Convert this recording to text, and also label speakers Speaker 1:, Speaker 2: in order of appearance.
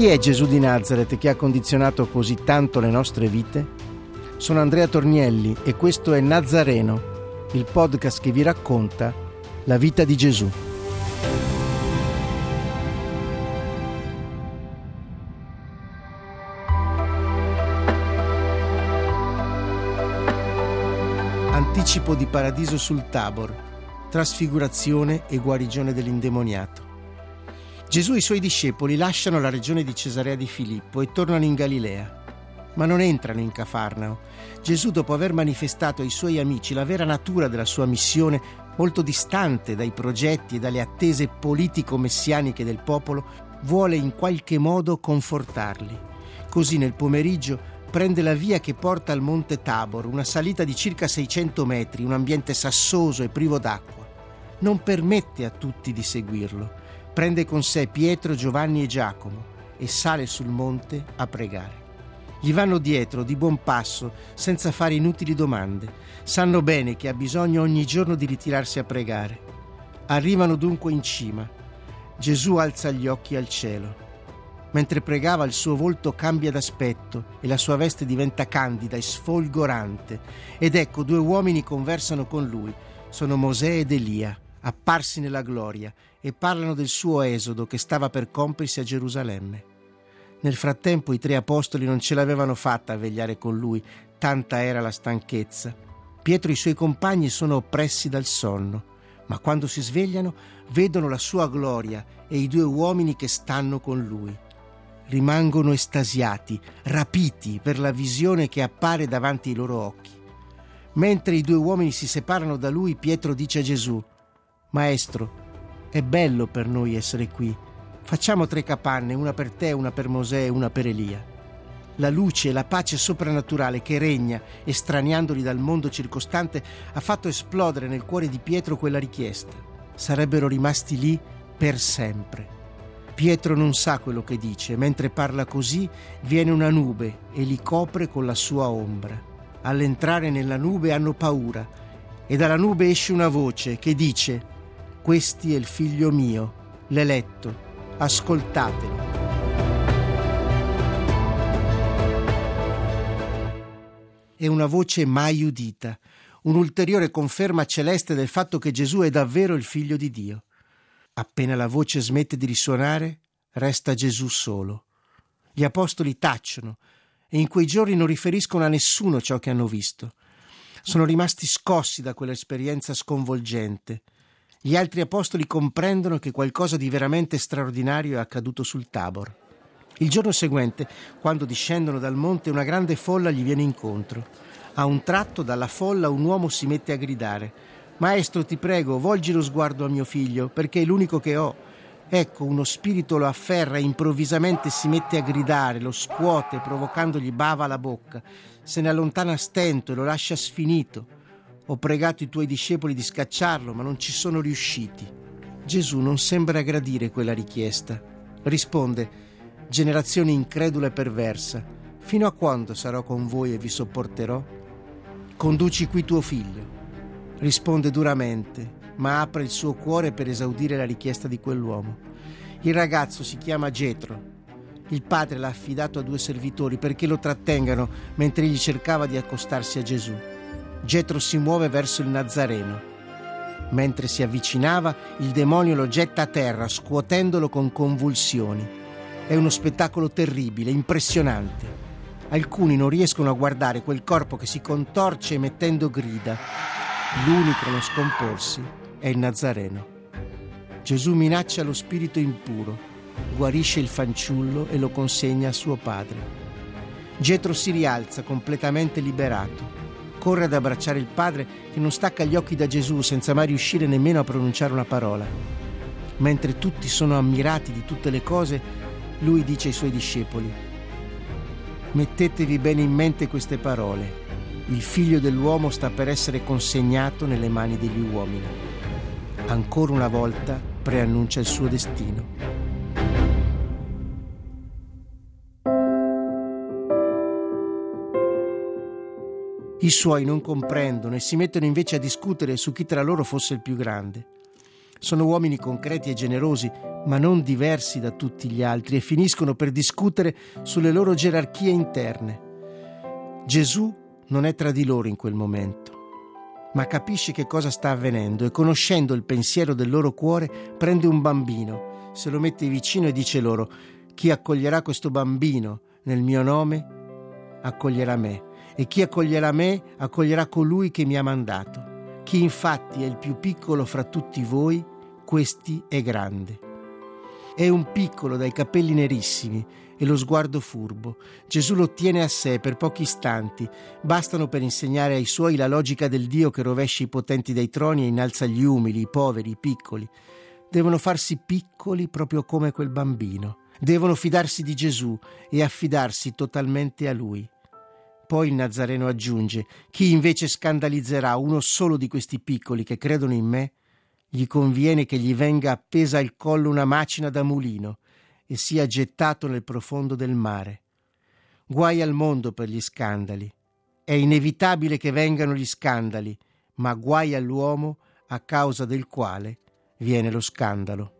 Speaker 1: Chi è Gesù di Nazareth che ha condizionato così tanto le nostre vite? Sono Andrea Tornielli e questo è Nazareno, il podcast che vi racconta la vita di Gesù. Anticipo di paradiso sul Tabor, trasfigurazione e guarigione dell'indemoniato. Gesù e i suoi discepoli lasciano la regione di Cesarea di Filippo e tornano in Galilea ma non entrano in Cafarnao. Gesù, dopo aver manifestato ai suoi amici la vera natura della sua missione, molto distante dai progetti e dalle attese politico-messianiche del popolo, vuole in qualche modo confortarli. Così nel pomeriggio prende la via che porta al monte Tabor, una salita di circa 600 metri, un ambiente sassoso e privo d'acqua. Non permette a tutti di seguirlo. Prende con sé Pietro, Giovanni e Giacomo e sale sul monte a pregare. Gli vanno dietro di buon passo, senza fare inutili domande. Sanno bene che ha bisogno ogni giorno di ritirarsi a pregare. Arrivano dunque in cima. Gesù alza gli occhi al cielo. Mentre pregava il suo volto cambia d'aspetto e la sua veste diventa candida e sfolgorante. Ed ecco due uomini conversano con lui. Sono Mosè ed Elia, apparsi nella gloria, e parlano del suo esodo che stava per compiersi a Gerusalemme. Nel frattempo i tre apostoli non ce l'avevano fatta a vegliare con lui, tanta era la stanchezza. Pietro e i suoi compagni sono oppressi dal sonno, ma quando si svegliano vedono la sua gloria e i due uomini che stanno con lui. Rimangono estasiati, rapiti per la visione che appare davanti ai loro occhi. Mentre i due uomini si separano da lui, Pietro dice a Gesù, Maestro, è bello per noi essere qui Facciamo tre capanne, una per te, una per Mosè e una per Elia. La luce e la pace soprannaturale che regna, estraniandoli dal mondo circostante, ha fatto esplodere nel cuore di Pietro quella richiesta. Sarebbero rimasti lì per sempre. Pietro non sa quello che dice, mentre parla così viene una nube e li copre con la sua ombra. All'entrare nella nube hanno paura e dalla nube esce una voce che dice, Questi è il figlio mio, l'eletto ascoltatelo. È una voce mai udita, un'ulteriore conferma celeste del fatto che Gesù è davvero il figlio di Dio. Appena la voce smette di risuonare, resta Gesù solo. Gli apostoli tacciono e in quei giorni non riferiscono a nessuno ciò che hanno visto. Sono rimasti scossi da quell'esperienza sconvolgente gli altri apostoli comprendono che qualcosa di veramente straordinario è accaduto sul Tabor. Il giorno seguente, quando discendono dal monte, una grande folla gli viene incontro. A un tratto dalla folla un uomo si mette a gridare Maestro, ti prego, volgi lo sguardo a mio figlio, perché è l'unico che ho. Ecco, uno spirito lo afferra e improvvisamente si mette a gridare, lo scuote, provocandogli bava alla bocca. Se ne allontana a stento e lo lascia sfinito. Ho pregato i tuoi discepoli di scacciarlo, ma non ci sono riusciti. Gesù non sembra gradire quella richiesta. Risponde, generazione incredula e perversa, fino a quando sarò con voi e vi sopporterò? Conduci qui tuo figlio. Risponde duramente, ma apre il suo cuore per esaudire la richiesta di quell'uomo. Il ragazzo si chiama Getro. Il padre l'ha affidato a due servitori perché lo trattengano mentre egli cercava di accostarsi a Gesù. Getro si muove verso il Nazareno. Mentre si avvicinava, il demonio lo getta a terra, scuotendolo con convulsioni. È uno spettacolo terribile, impressionante. Alcuni non riescono a guardare quel corpo che si contorce emettendo grida. L'unico a non scomporsi è il Nazareno. Gesù minaccia lo spirito impuro, guarisce il fanciullo e lo consegna a suo padre. Getro si rialza completamente liberato corre ad abbracciare il padre che non stacca gli occhi da Gesù senza mai riuscire nemmeno a pronunciare una parola. mentre tutti sono ammirati di tutte le cose, lui dice ai suoi discepoli, mettetevi bene in mente queste parole, il figlio dell'uomo sta per essere consegnato nelle mani degli uomini. Ancora una volta preannuncia il suo destino. I suoi non comprendono e si mettono invece a discutere su chi tra loro fosse il più grande. Sono uomini concreti e generosi, ma non diversi da tutti gli altri e finiscono per discutere sulle loro gerarchie interne. Gesù non è tra di loro in quel momento, ma capisce che cosa sta avvenendo e conoscendo il pensiero del loro cuore prende un bambino, se lo mette vicino e dice loro, chi accoglierà questo bambino nel mio nome, accoglierà me e chi accoglierà me accoglierà colui che mi ha mandato. Chi infatti è il più piccolo fra tutti voi, questi è grande. È un piccolo dai capelli nerissimi e lo sguardo furbo. Gesù lo tiene a sé per pochi istanti, bastano per insegnare ai suoi la logica del Dio che rovescia i potenti dai troni e innalza gli umili, i poveri, i piccoli. Devono farsi piccoli proprio come quel bambino. Devono fidarsi di Gesù e affidarsi totalmente a Lui. Poi il Nazareno aggiunge, chi invece scandalizzerà uno solo di questi piccoli che credono in me, gli conviene che gli venga appesa al collo una macina da mulino e sia gettato nel profondo del mare. Guai al mondo per gli scandali. È inevitabile che vengano gli scandali, ma guai all'uomo a causa del quale viene lo scandalo.